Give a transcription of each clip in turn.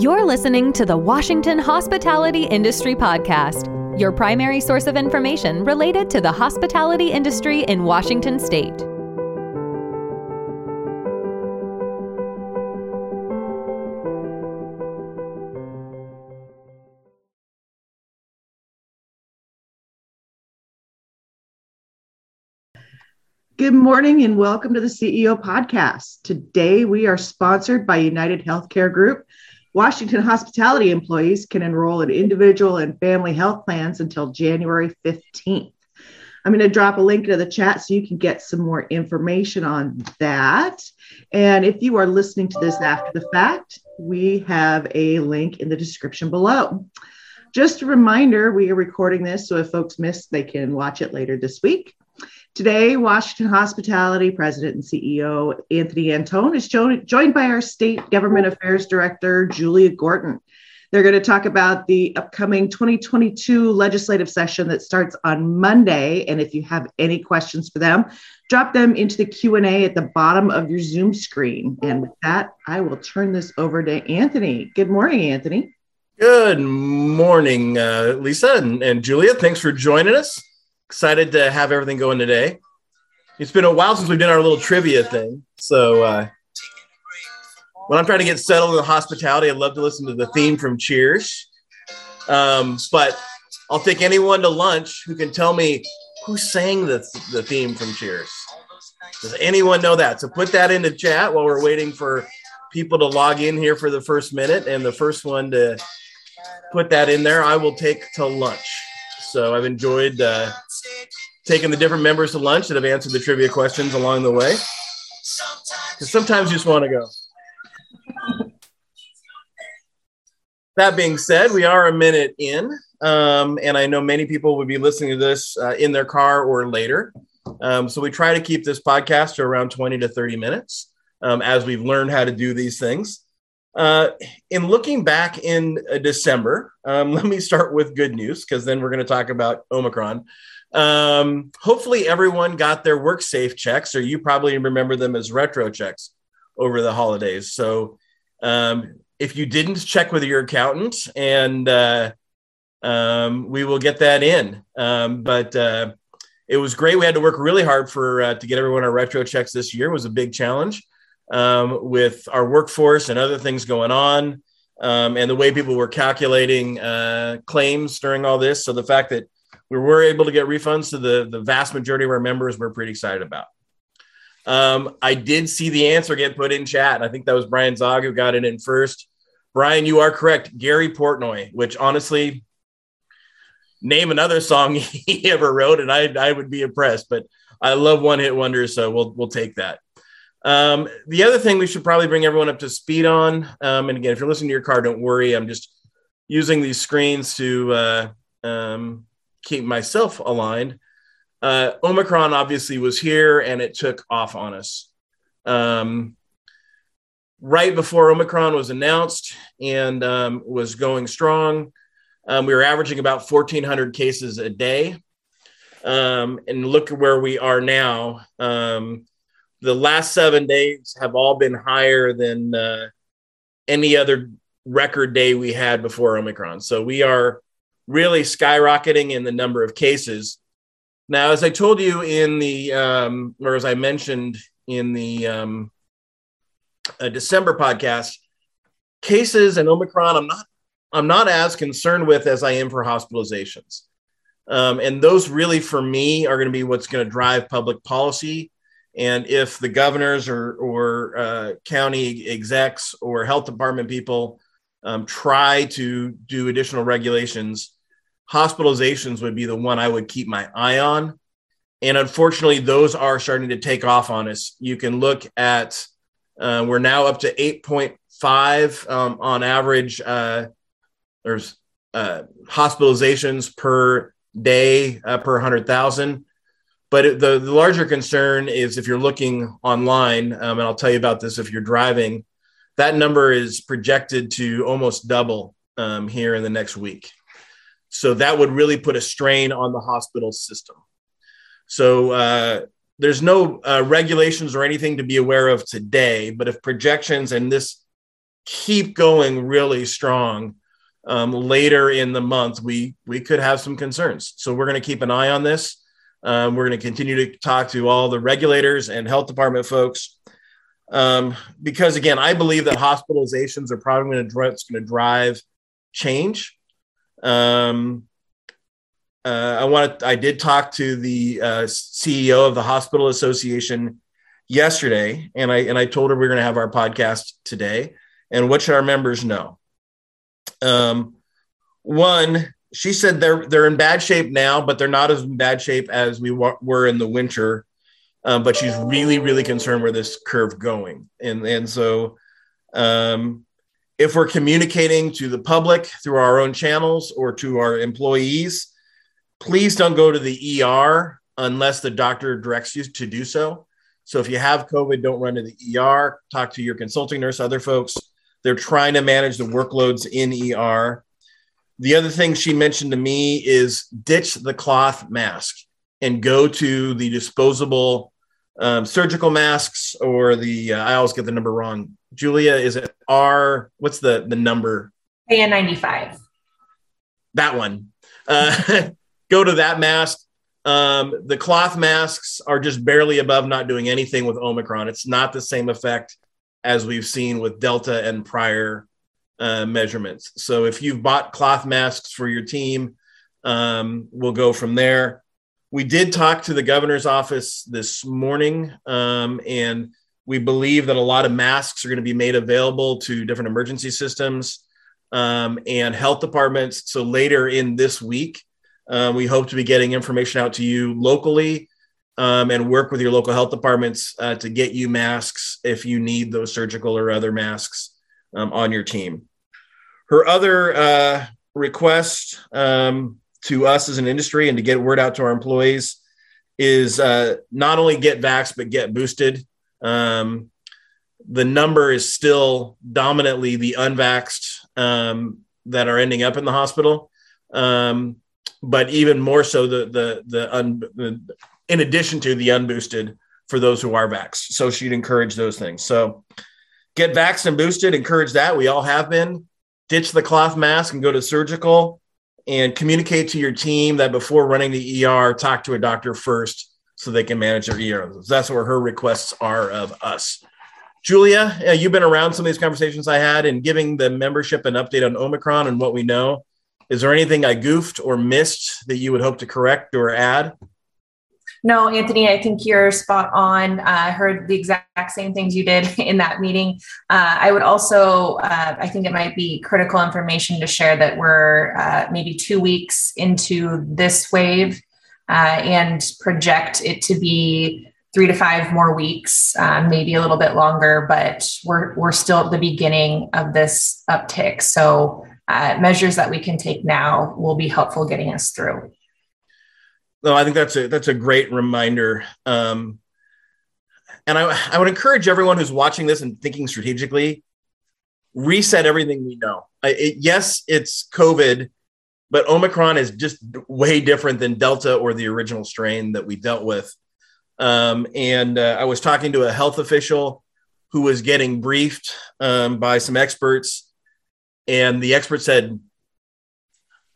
You're listening to the Washington Hospitality Industry Podcast, your primary source of information related to the hospitality industry in Washington state. Good morning and welcome to the CEO podcast. Today we are sponsored by United Healthcare Group. Washington hospitality employees can enroll in individual and family health plans until January 15th. I'm going to drop a link into the chat so you can get some more information on that. And if you are listening to this after the fact, we have a link in the description below. Just a reminder, we are recording this, so if folks miss, they can watch it later this week. Today, Washington Hospitality President and CEO Anthony Anton is joined by our State Government Affairs Director, Julia Gorton. They're going to talk about the upcoming 2022 legislative session that starts on Monday. And if you have any questions for them, drop them into the Q&A at the bottom of your Zoom screen. And with that, I will turn this over to Anthony. Good morning, Anthony. Good morning, uh, Lisa and, and Julia. Thanks for joining us. Excited to have everything going today. It's been a while since we've done our little trivia thing. So uh, when I'm trying to get settled in hospitality, I love to listen to the theme from Cheers. Um, but I'll take anyone to lunch who can tell me who sang the, the theme from Cheers. Does anyone know that? So put that into chat while we're waiting for people to log in here for the first minute. And the first one to put that in there, I will take to lunch. So I've enjoyed uh, taking the different members to lunch that have answered the trivia questions along the way. Because sometimes you just want to go. that being said, we are a minute in, um, and I know many people would be listening to this uh, in their car or later. Um, so we try to keep this podcast to around 20 to 30 minutes um, as we've learned how to do these things. Uh, in looking back in uh, December, um, let me start with good news because then we're going to talk about Omicron. Um, hopefully, everyone got their work safe checks, or you probably remember them as retro checks over the holidays. So, um, if you didn't, check with your accountant, and uh, um, we will get that in. Um, but uh, it was great. We had to work really hard for uh, to get everyone our retro checks this year. It was a big challenge um, with our workforce and other things going on, um, and the way people were calculating uh, claims during all this. So the fact that we were able to get refunds to the, the vast majority of our members, we're pretty excited about. Um, I did see the answer get put in chat. I think that was Brian Zog who got it in first. Brian, you are correct. Gary Portnoy, which honestly, name another song he ever wrote, and I, I would be impressed. But I love one hit wonders, so we'll we'll take that. Um, the other thing we should probably bring everyone up to speed on, um, and again, if you're listening to your car, don't worry. I'm just using these screens to uh, um, keep myself aligned. Uh, Omicron obviously was here and it took off on us. Um, right before Omicron was announced and um, was going strong, um, we were averaging about 1,400 cases a day. Um, and look at where we are now. Um, the last seven days have all been higher than uh, any other record day we had before Omicron. So we are really skyrocketing in the number of cases. Now, as I told you in the, um, or as I mentioned in the um, uh, December podcast, cases and Omicron, I'm not, I'm not as concerned with as I am for hospitalizations. Um, and those really, for me, are going to be what's going to drive public policy and if the governors or, or uh, county execs or health department people um, try to do additional regulations, hospitalizations would be the one I would keep my eye on. And unfortunately, those are starting to take off on us. You can look at, uh, we're now up to 8.5 um, on average. Uh, there's uh, hospitalizations per day uh, per 100,000. But the, the larger concern is if you're looking online, um, and I'll tell you about this if you're driving, that number is projected to almost double um, here in the next week. So that would really put a strain on the hospital system. So uh, there's no uh, regulations or anything to be aware of today, but if projections and this keep going really strong um, later in the month, we we could have some concerns. So we're going to keep an eye on this. Um, we're going to continue to talk to all the regulators and health department folks um, because, again, I believe that hospitalizations are probably going to drive, it's going to drive change. Um, uh, I want I did talk to the uh, CEO of the Hospital Association yesterday, and I and I told her we are going to have our podcast today. And what should our members know? Um, one, she said they're they're in bad shape now, but they're not as in bad shape as we w- were in the winter. Um, but she's really really concerned where this curve going, and and so um, if we're communicating to the public through our own channels or to our employees, please don't go to the ER unless the doctor directs you to do so. So if you have COVID, don't run to the ER. Talk to your consulting nurse, other folks. They're trying to manage the workloads in ER. The other thing she mentioned to me is ditch the cloth mask and go to the disposable um, surgical masks or the, uh, I always get the number wrong. Julia, is it R? What's the, the number? KN95. That one. Uh, go to that mask. Um, the cloth masks are just barely above not doing anything with Omicron. It's not the same effect as we've seen with Delta and prior uh, measurements. So if you've bought cloth masks for your team, um, we'll go from there. We did talk to the governor's office this morning, um, and we believe that a lot of masks are going to be made available to different emergency systems um, and health departments. So later in this week, uh, we hope to be getting information out to you locally um, and work with your local health departments uh, to get you masks if you need those surgical or other masks um, on your team. Her other uh, request um, to us as an industry and to get word out to our employees is uh, not only get vaxxed, but get boosted. Um, the number is still dominantly the unvaxxed um, that are ending up in the hospital. Um, but even more so the the the, un, in addition to the unboosted for those who are vaxxed. So she'd encourage those things. So get vaxxed and boosted, encourage that. We all have been. Ditch the cloth mask and go to surgical and communicate to your team that before running the ER, talk to a doctor first so they can manage their ER. That's where her requests are of us. Julia, you've been around some of these conversations I had and giving the membership an update on Omicron and what we know. Is there anything I goofed or missed that you would hope to correct or add? No, Anthony, I think you're spot on. Uh, I heard the exact same things you did in that meeting. Uh, I would also, uh, I think it might be critical information to share that we're uh, maybe two weeks into this wave uh, and project it to be three to five more weeks, uh, maybe a little bit longer, but we're, we're still at the beginning of this uptick. So measures that we can take now will be helpful getting us through no, I think that's a that's a great reminder. Um, and I, I would encourage everyone who's watching this and thinking strategically, reset everything we know. I, it, yes, it's COVID, but Omicron is just way different than Delta or the original strain that we dealt with. Um, and uh, I was talking to a health official who was getting briefed um, by some experts, and the expert said,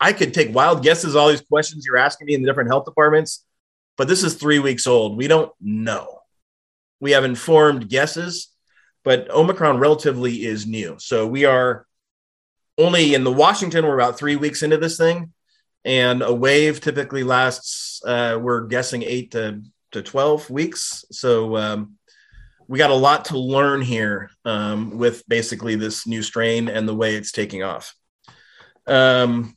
I could take wild guesses, all these questions you're asking me in the different health departments, but this is three weeks old. We don't know. We have informed guesses, but Omicron relatively is new. So we are only in the Washington, we're about three weeks into this thing. And a wave typically lasts, uh, we're guessing eight to, to 12 weeks. So um, we got a lot to learn here um, with basically this new strain and the way it's taking off. Um,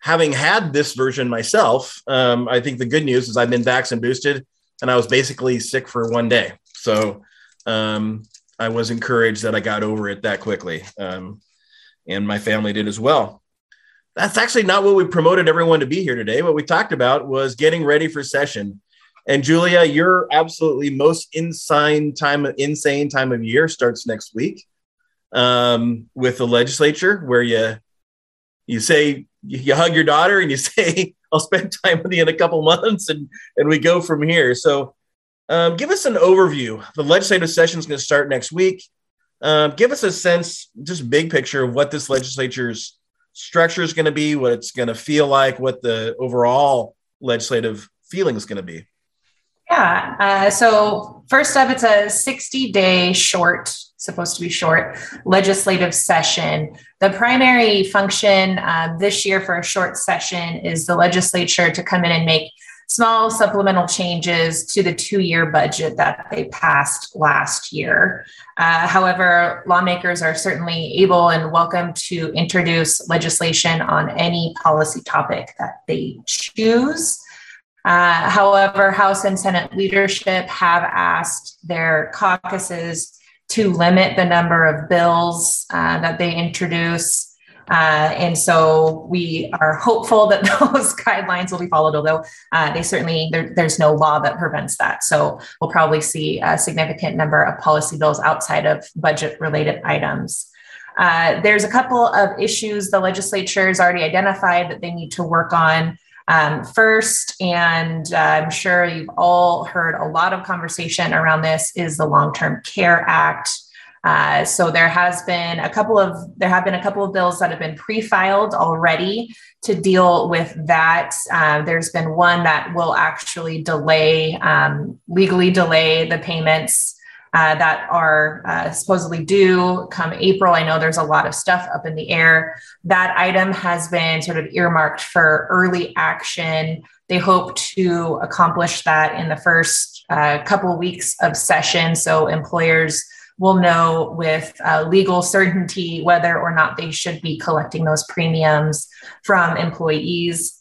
having had this version myself, um, I think the good news is I've been and boosted, and I was basically sick for one day. So um, I was encouraged that I got over it that quickly, um, and my family did as well. That's actually not what we promoted everyone to be here today. What we talked about was getting ready for session. And Julia, your absolutely most insane time, insane time of year starts next week um, with the legislature, where you you say you hug your daughter and you say, I'll spend time with you in a couple months and, and we go from here. So um, give us an overview. The legislative session is going to start next week. Um, give us a sense, just big picture of what this legislature's structure is going to be, what it's going to feel like, what the overall legislative feeling is going to be. Yeah. Uh, so first up, it's a 60 day short, supposed to be short legislative session. The primary function uh, this year for a short session is the legislature to come in and make small supplemental changes to the two year budget that they passed last year. Uh, however, lawmakers are certainly able and welcome to introduce legislation on any policy topic that they choose. Uh, however, House and Senate leadership have asked their caucuses to limit the number of bills uh, that they introduce uh, and so we are hopeful that those guidelines will be followed, although uh, they certainly, there, there's no law that prevents that. So we'll probably see a significant number of policy bills outside of budget related items. Uh, there's a couple of issues the legislature has already identified that they need to work on. Um, first, and uh, I'm sure you've all heard a lot of conversation around this, is the Long Term Care Act. Uh, so there has been a couple of there have been a couple of bills that have been pre-filed already to deal with that. Uh, there's been one that will actually delay um, legally delay the payments uh, that are uh, supposedly due come April. I know there's a lot of stuff up in the air. That item has been sort of earmarked for early action. They hope to accomplish that in the first uh, couple weeks of session. So employers will know with uh, legal certainty whether or not they should be collecting those premiums from employees.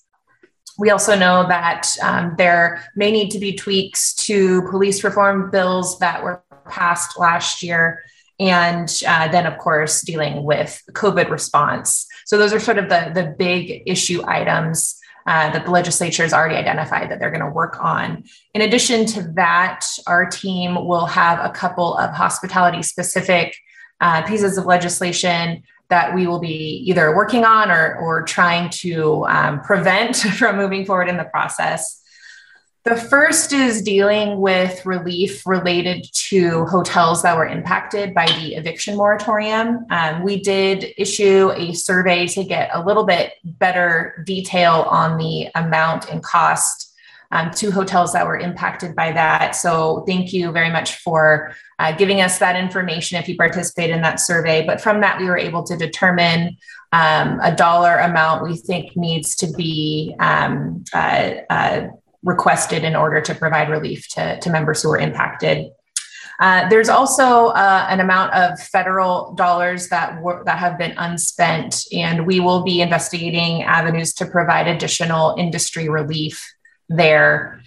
We also know that um, there may need to be tweaks to police reform bills that were passed last year. And uh, then, of course, dealing with COVID response. So, those are sort of the, the big issue items uh, that the legislature has already identified that they're going to work on. In addition to that, our team will have a couple of hospitality specific uh, pieces of legislation that we will be either working on or, or trying to um, prevent from moving forward in the process. The first is dealing with relief related to hotels that were impacted by the eviction moratorium. Um, we did issue a survey to get a little bit better detail on the amount and cost um, to hotels that were impacted by that. So, thank you very much for uh, giving us that information if you participate in that survey. But from that, we were able to determine um, a dollar amount we think needs to be um, uh, uh, requested in order to provide relief to, to members who were impacted. Uh, there's also uh, an amount of federal dollars that were, that have been unspent, and we will be investigating avenues to provide additional industry relief there.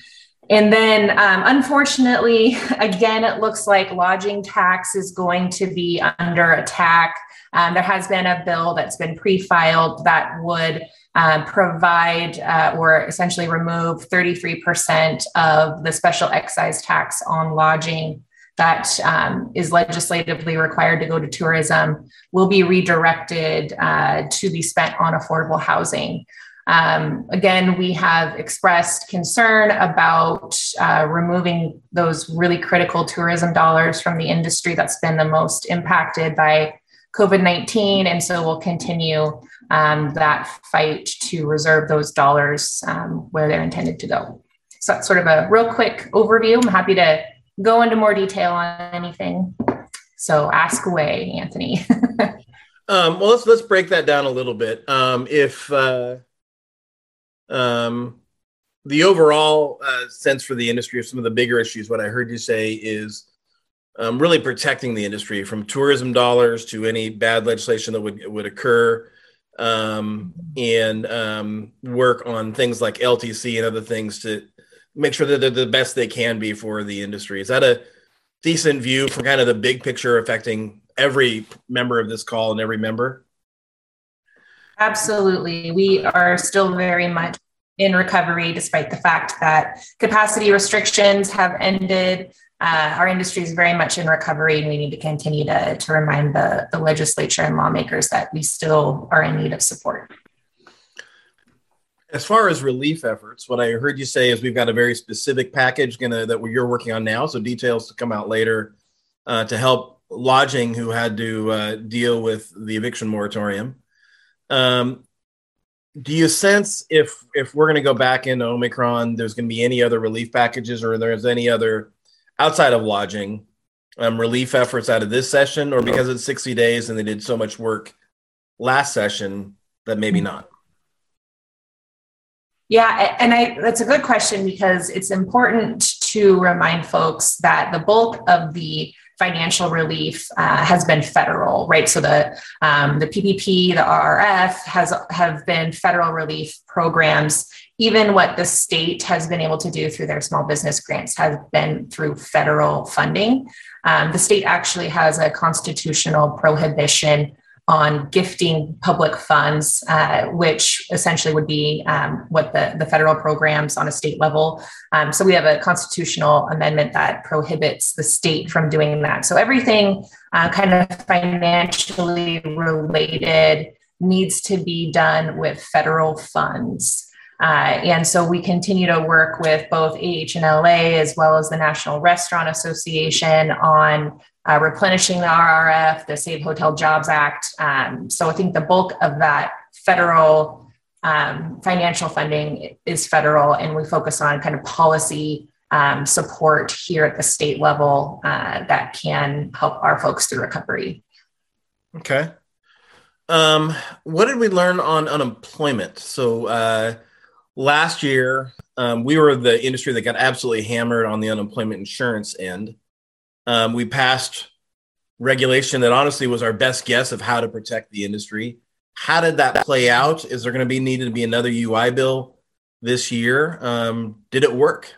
And then, um, unfortunately, again, it looks like lodging tax is going to be under attack. Um, there has been a bill that's been pre-filed that would uh, provide uh, or essentially remove 33% of the special excise tax on lodging that um, is legislatively required to go to tourism will be redirected uh, to be spent on affordable housing. Um, again, we have expressed concern about uh, removing those really critical tourism dollars from the industry that's been the most impacted by COVID 19. And so we'll continue um, that fight to reserve those dollars um, where they're intended to go. So that's sort of a real quick overview. I'm happy to go into more detail on anything. So ask away, Anthony. um, well, let's let's break that down a little bit. Um, if uh, um, the overall uh, sense for the industry of some of the bigger issues, what I heard you say is um, really protecting the industry from tourism dollars to any bad legislation that would would occur um, and um, work on things like LTC and other things to make sure that they're the best they can be for the industry. Is that a decent view for kind of the big picture affecting every member of this call and every member? Absolutely. We are still very much in recovery, despite the fact that capacity restrictions have ended uh, our industry is very much in recovery and we need to continue to, to remind the, the legislature and lawmakers that we still are in need of support. As far as relief efforts, what I heard you say is we've got a very specific package gonna, that you're working on now. So details to come out later uh, to help lodging who had to uh, deal with the eviction moratorium. Um, do you sense if if we're going to go back into Omicron, there's going to be any other relief packages, or there's any other outside of lodging um, relief efforts out of this session, or because it's 60 days and they did so much work last session that maybe not? Yeah, and I that's a good question because it's important to remind folks that the bulk of the financial relief uh, has been federal, right? So the um, the PPP, the RRF has have been federal relief programs. Even what the state has been able to do through their small business grants has been through federal funding. Um, the state actually has a constitutional prohibition on gifting public funds, uh, which essentially would be um, what the, the federal programs on a state level. Um, so we have a constitutional amendment that prohibits the state from doing that. So everything uh, kind of financially related needs to be done with federal funds. Uh, and so we continue to work with both AHLA as well as the National Restaurant Association on uh, replenishing the RRF, the Save Hotel Jobs Act. Um, so I think the bulk of that federal um, financial funding is federal, and we focus on kind of policy um, support here at the state level uh, that can help our folks through recovery. Okay. Um, what did we learn on unemployment? So uh, last year, um, we were the industry that got absolutely hammered on the unemployment insurance end um, we passed regulation that honestly was our best guess of how to protect the industry. How did that play out? Is there going to be needed to be another UI bill this year? Um, did it work?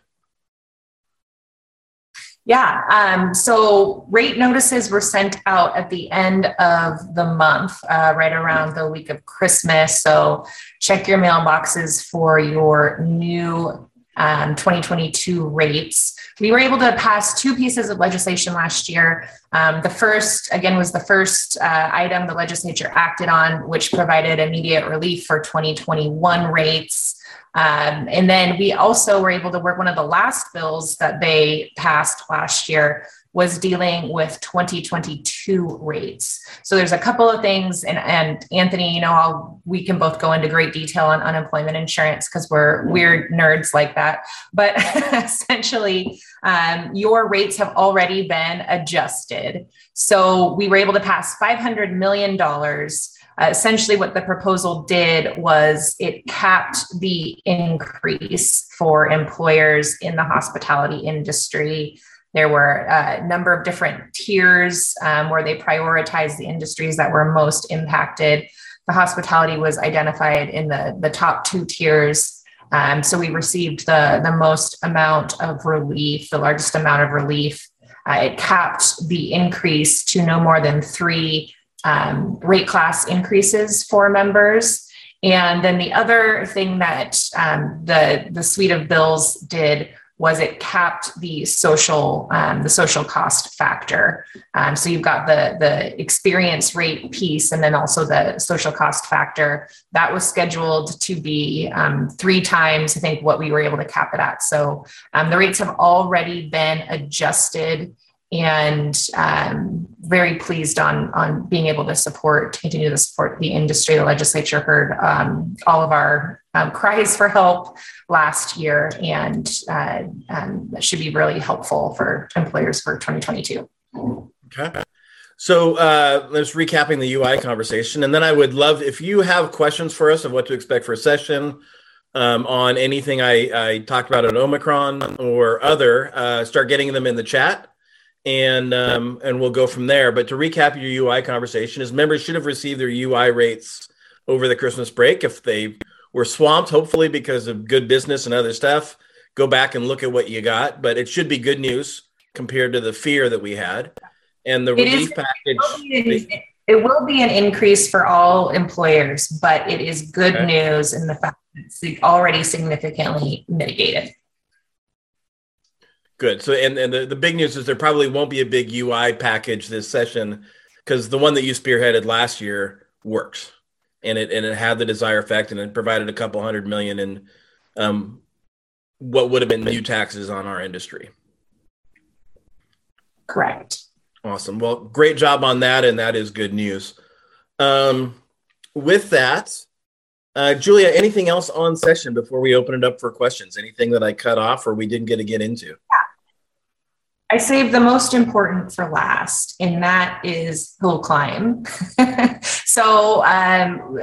Yeah. Um, so rate notices were sent out at the end of the month, uh, right around the week of Christmas. So check your mailboxes for your new um, 2022 rates. We were able to pass two pieces of legislation last year. Um, the first, again, was the first uh, item the legislature acted on, which provided immediate relief for 2021 rates. Um, and then we also were able to work one of the last bills that they passed last year was dealing with 2022 rates. So there's a couple of things, and, and Anthony, you know, I'll, we can both go into great detail on unemployment insurance because we're weird nerds like that. But essentially, um, your rates have already been adjusted. So we were able to pass $500 million. Uh, essentially, what the proposal did was it capped the increase for employers in the hospitality industry there were a number of different tiers um, where they prioritized the industries that were most impacted. The hospitality was identified in the, the top two tiers. Um, so we received the, the most amount of relief, the largest amount of relief. Uh, it capped the increase to no more than three um, rate class increases for members. And then the other thing that um, the, the suite of bills did was it capped the social um, the social cost factor. Um, so you've got the the experience rate piece, and then also the social cost factor that was scheduled to be um, three times I think what we were able to cap it at. So um, the rates have already been adjusted and um, very pleased on on being able to support continue to support the industry. The legislature heard um, all of our um, cries for help last year, and uh, um, that should be really helpful for employers for 2022. Okay. So uh, let's recapping the UI conversation, and then I would love if you have questions for us of what to expect for a session. Um, on anything I, I, talked about at Omicron or other, uh, start getting them in the chat and um, and we'll go from there. But to recap your UI conversation, is members should have received their UI rates over the Christmas break. If they were swamped, hopefully because of good business and other stuff, go back and look at what you got. But it should be good news compared to the fear that we had. And the it relief is, package. It will, an, it will be an increase for all employers, but it is good okay. news in the fact that it's already significantly mitigated. Good. So, and, and the, the big news is there probably won't be a big UI package this session because the one that you spearheaded last year works and it and it had the desired effect and it provided a couple hundred million in um, what would have been new taxes on our industry. Correct. Awesome. Well, great job on that, and that is good news. Um, with that, uh, Julia, anything else on session before we open it up for questions? Anything that I cut off or we didn't get to get into? Yeah. I saved the most important for last, and that is hill climb. so um,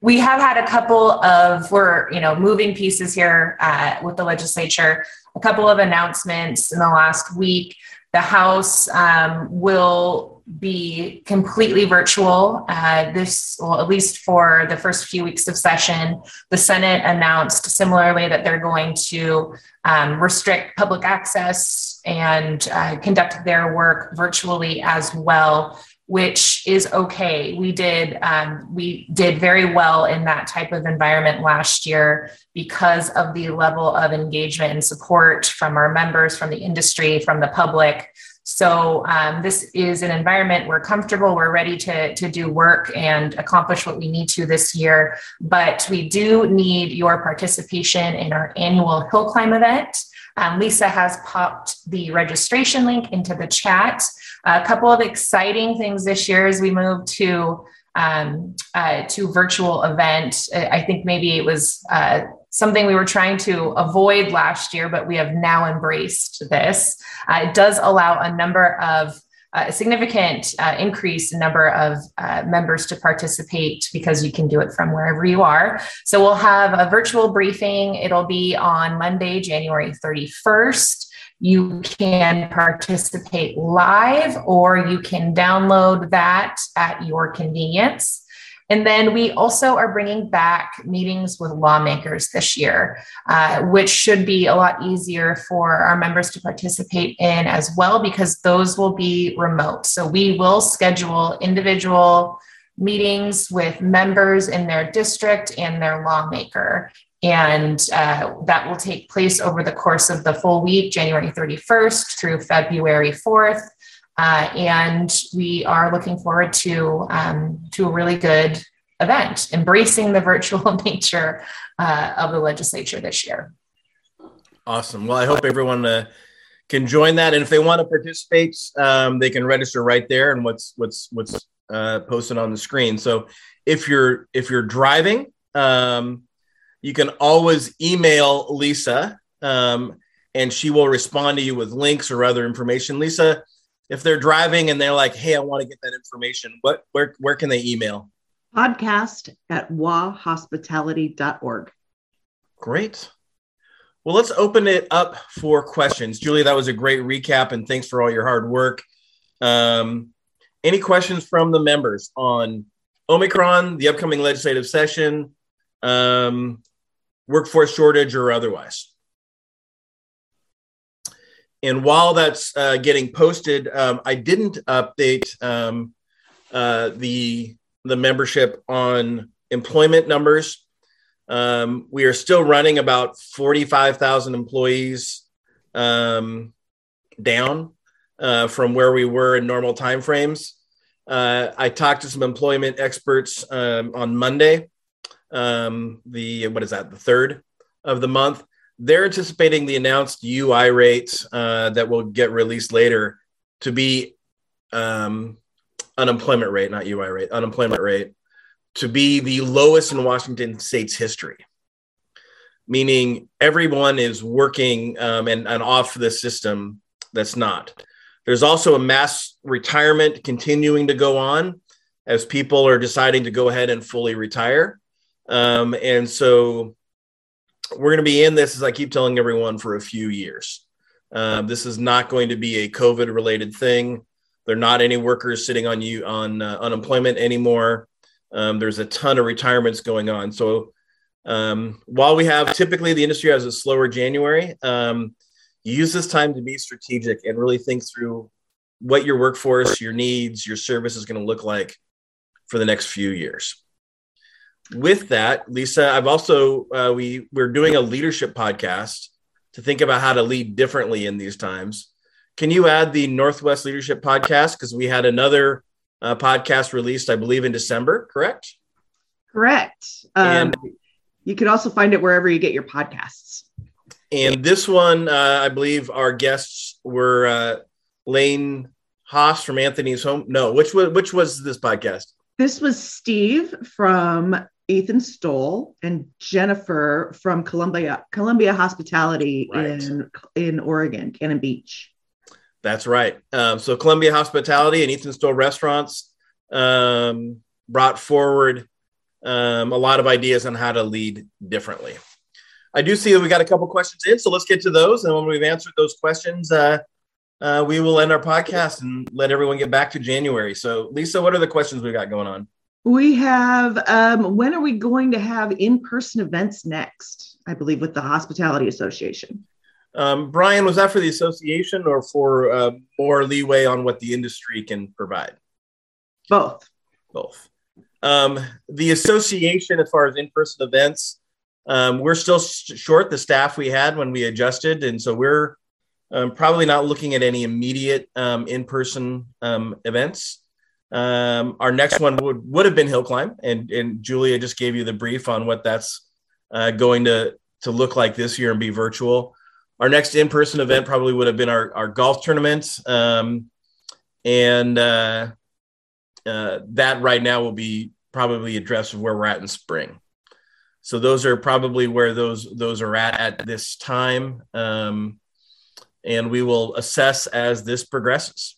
we have had a couple of we're you know moving pieces here uh, with the legislature. A couple of announcements in the last week. The House um, will be completely virtual. Uh, this, well, at least for the first few weeks of session, the Senate announced similarly that they're going to um, restrict public access and uh, conduct their work virtually as well which is okay. We did um, we did very well in that type of environment last year because of the level of engagement and support from our members, from the industry, from the public. So um, this is an environment we're comfortable, we're ready to, to do work and accomplish what we need to this year. But we do need your participation in our annual hill climb event. Um, Lisa has popped the registration link into the chat. A couple of exciting things this year as we move to um, uh, to virtual event. I think maybe it was uh, something we were trying to avoid last year, but we have now embraced this. Uh, it does allow a number of uh, a significant uh, increase in number of uh, members to participate because you can do it from wherever you are. So we'll have a virtual briefing. It'll be on Monday, January 31st. You can participate live or you can download that at your convenience. And then we also are bringing back meetings with lawmakers this year, uh, which should be a lot easier for our members to participate in as well, because those will be remote. So we will schedule individual meetings with members in their district and their lawmaker. And uh, that will take place over the course of the full week, January 31st through February 4th. Uh, and we are looking forward to, um, to a really good event, embracing the virtual nature uh, of the legislature this year. Awesome. Well, I hope everyone uh, can join that, and if they want to participate, um, they can register right there, and what's what's what's uh, posted on the screen. So, if you're if you're driving, um, you can always email Lisa, um, and she will respond to you with links or other information. Lisa, if they're driving and they're like, "Hey, I want to get that information," what where where can they email? Podcast at wahospitality.org. Great. Well, let's open it up for questions. Julia, that was a great recap, and thanks for all your hard work. Um, any questions from the members on Omicron, the upcoming legislative session, um, workforce shortage, or otherwise? And while that's uh, getting posted, um, I didn't update um, uh, the the membership on employment numbers. Um, we are still running about forty five thousand employees um, down uh, from where we were in normal timeframes. Uh, I talked to some employment experts um, on Monday, um, the what is that, the third of the month they're anticipating the announced UI rates uh, that will get released later to be um, unemployment rate, not UI rate, unemployment rate, to be the lowest in Washington state's history. Meaning everyone is working um, and, and off the system that's not. There's also a mass retirement continuing to go on as people are deciding to go ahead and fully retire. Um, and so we're going to be in this, as I keep telling everyone, for a few years. Um, this is not going to be a COVID related thing. There are not any workers sitting on you on uh, unemployment anymore. Um, there's a ton of retirements going on. So um, while we have typically the industry has a slower January, um, use this time to be strategic and really think through what your workforce, your needs, your service is going to look like for the next few years with that, Lisa, I've also uh, we we're doing a leadership podcast to think about how to lead differently in these times. Can you add the Northwest Leadership podcast because we had another uh, podcast released, I believe, in December, correct? Correct. Um, and you can also find it wherever you get your podcasts. And this one, uh, I believe, our guests were uh, Lane Haas from Anthony's Home. No, which was which was this podcast? This was Steve from Ethan Stowell and Jennifer from Columbia Columbia Hospitality right. in in Oregon, Cannon Beach. That's right. Um, so Columbia Hospitality and Ethan Stowell Restaurants um, brought forward um, a lot of ideas on how to lead differently. I do see that we got a couple questions in, so let's get to those. And when we've answered those questions, uh, uh, we will end our podcast and let everyone get back to January. So, Lisa, what are the questions we got going on? We have um, when are we going to have in person events next? I believe with the Hospitality Association. Um, Brian, was that for the association or for uh, more leeway on what the industry can provide? Both. Both. Um, the association, as far as in person events, um, we're still sh- short the staff we had when we adjusted. And so we're um, probably not looking at any immediate um, in person um, events. Um, our next one would, would have been Hill Climb. And, and Julia just gave you the brief on what that's uh, going to, to look like this year and be virtual. Our next in person event probably would have been our, our golf tournament. Um, and uh, uh, that right now will be probably addressed of where we're at in spring. So those are probably where those those are at at this time, um, and we will assess as this progresses.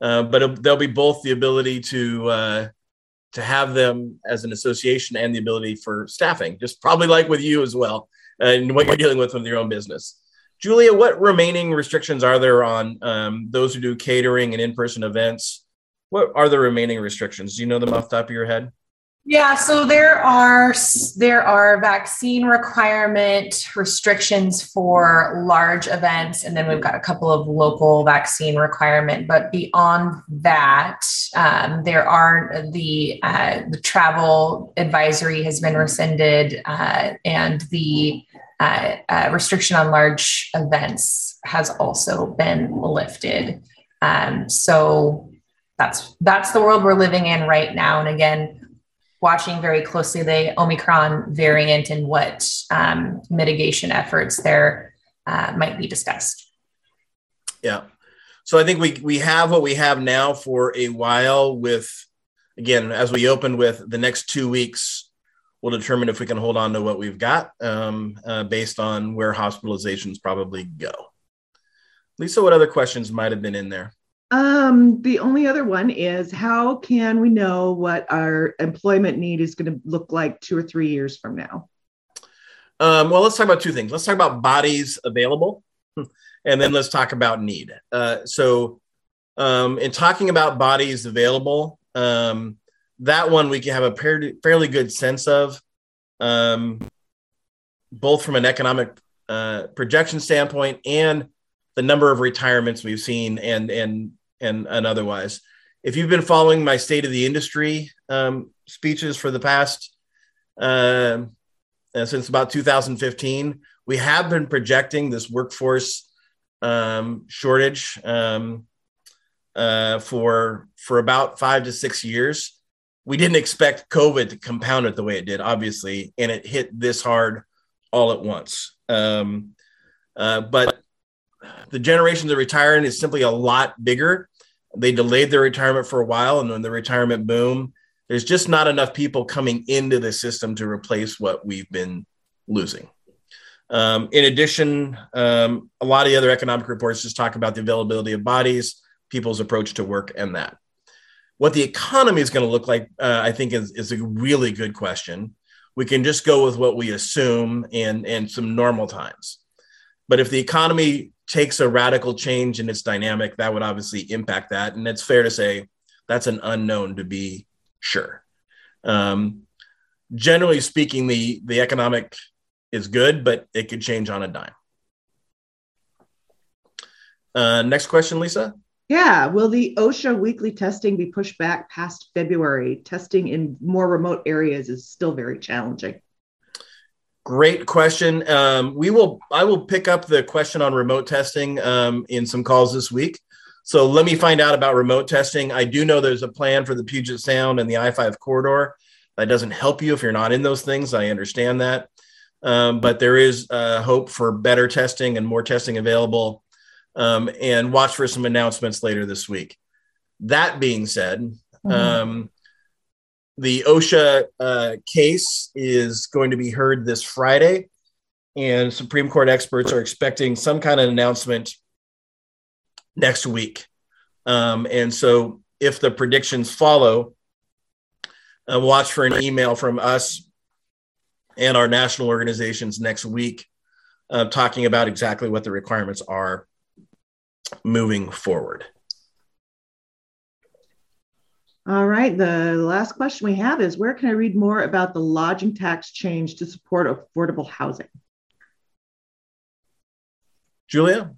Uh, but there'll be both the ability to uh, to have them as an association and the ability for staffing, just probably like with you as well, and what you're dealing with with your own business. Julia, what remaining restrictions are there on um, those who do catering and in-person events? What are the remaining restrictions? Do you know them off the top of your head? Yeah, so there are there are vaccine requirement restrictions for large events, and then we've got a couple of local vaccine requirement. But beyond that, um, there are the uh, the travel advisory has been rescinded, uh, and the uh, uh restriction on large events has also been lifted. Um, so that's that's the world we're living in right now. And again watching very closely the Omicron variant and what um, mitigation efforts there uh, might be discussed. Yeah. So I think we, we have what we have now for a while with, again, as we opened with the next two weeks, we'll determine if we can hold on to what we've got um, uh, based on where hospitalizations probably go. Lisa, what other questions might have been in there? Um, the only other one is how can we know what our employment need is going to look like two or three years from now? Um, well, let's talk about two things. Let's talk about bodies available, and then let's talk about need. Uh, so, um, in talking about bodies available, um, that one we can have a fairly, good sense of, um, both from an economic uh, projection standpoint and the number of retirements we've seen and and and, and otherwise. If you've been following my state of the industry um, speeches for the past uh, since about 2015, we have been projecting this workforce um, shortage um, uh, for for about five to six years. We didn't expect COVID to compound it the way it did, obviously, and it hit this hard all at once. Um, uh, but the generation that retiring is simply a lot bigger they delayed their retirement for a while, and when the retirement boom, there's just not enough people coming into the system to replace what we've been losing. Um, in addition, um, a lot of the other economic reports just talk about the availability of bodies, people's approach to work, and that. What the economy is going to look like, uh, I think, is, is a really good question. We can just go with what we assume and, and some normal times. But if the economy takes a radical change in its dynamic, that would obviously impact that. And it's fair to say that's an unknown to be sure. Um, generally speaking, the the economic is good, but it could change on a dime. Uh, next question, Lisa. Yeah. Will the OSHA weekly testing be pushed back past February? Testing in more remote areas is still very challenging. Great question. Um, we will. I will pick up the question on remote testing um, in some calls this week. So let me find out about remote testing. I do know there's a plan for the Puget Sound and the I-5 corridor. That doesn't help you if you're not in those things. I understand that, um, but there is uh, hope for better testing and more testing available. Um, and watch for some announcements later this week. that being said, mm-hmm. The OSHA uh, case is going to be heard this Friday, and Supreme Court experts are expecting some kind of announcement next week. Um, and so, if the predictions follow, uh, watch for an email from us and our national organizations next week uh, talking about exactly what the requirements are moving forward. All right. The last question we have is where can I read more about the lodging tax change to support affordable housing? Julia?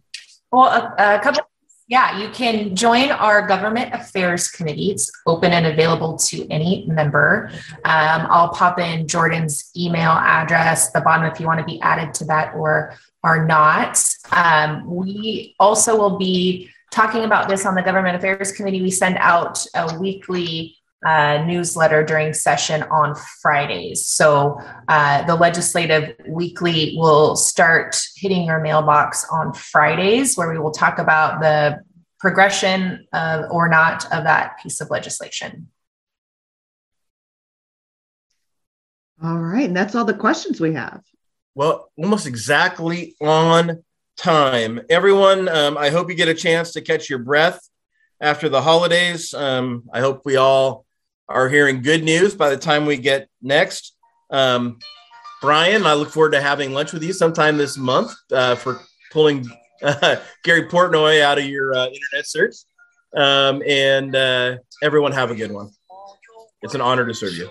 Well, a, a couple yeah, you can join our government affairs committee. It's open and available to any member. Um, I'll pop in Jordan's email address the bottom if you want to be added to that or are not. Um, we also will be talking about this on the government affairs committee. We send out a weekly uh, newsletter during session on Fridays. So uh, the legislative weekly will start hitting your mailbox on Fridays, where we will talk about the progression of, or not of that piece of legislation. All right. And that's all the questions we have. Well, almost exactly on time. Everyone, um, I hope you get a chance to catch your breath after the holidays. Um, I hope we all are hearing good news by the time we get next. Um, Brian, I look forward to having lunch with you sometime this month uh, for pulling uh, Gary Portnoy out of your uh, internet search. Um, and uh, everyone have a good one. It's an honor to serve you.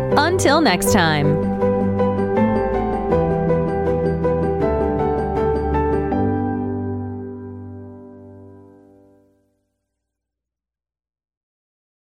Until next time.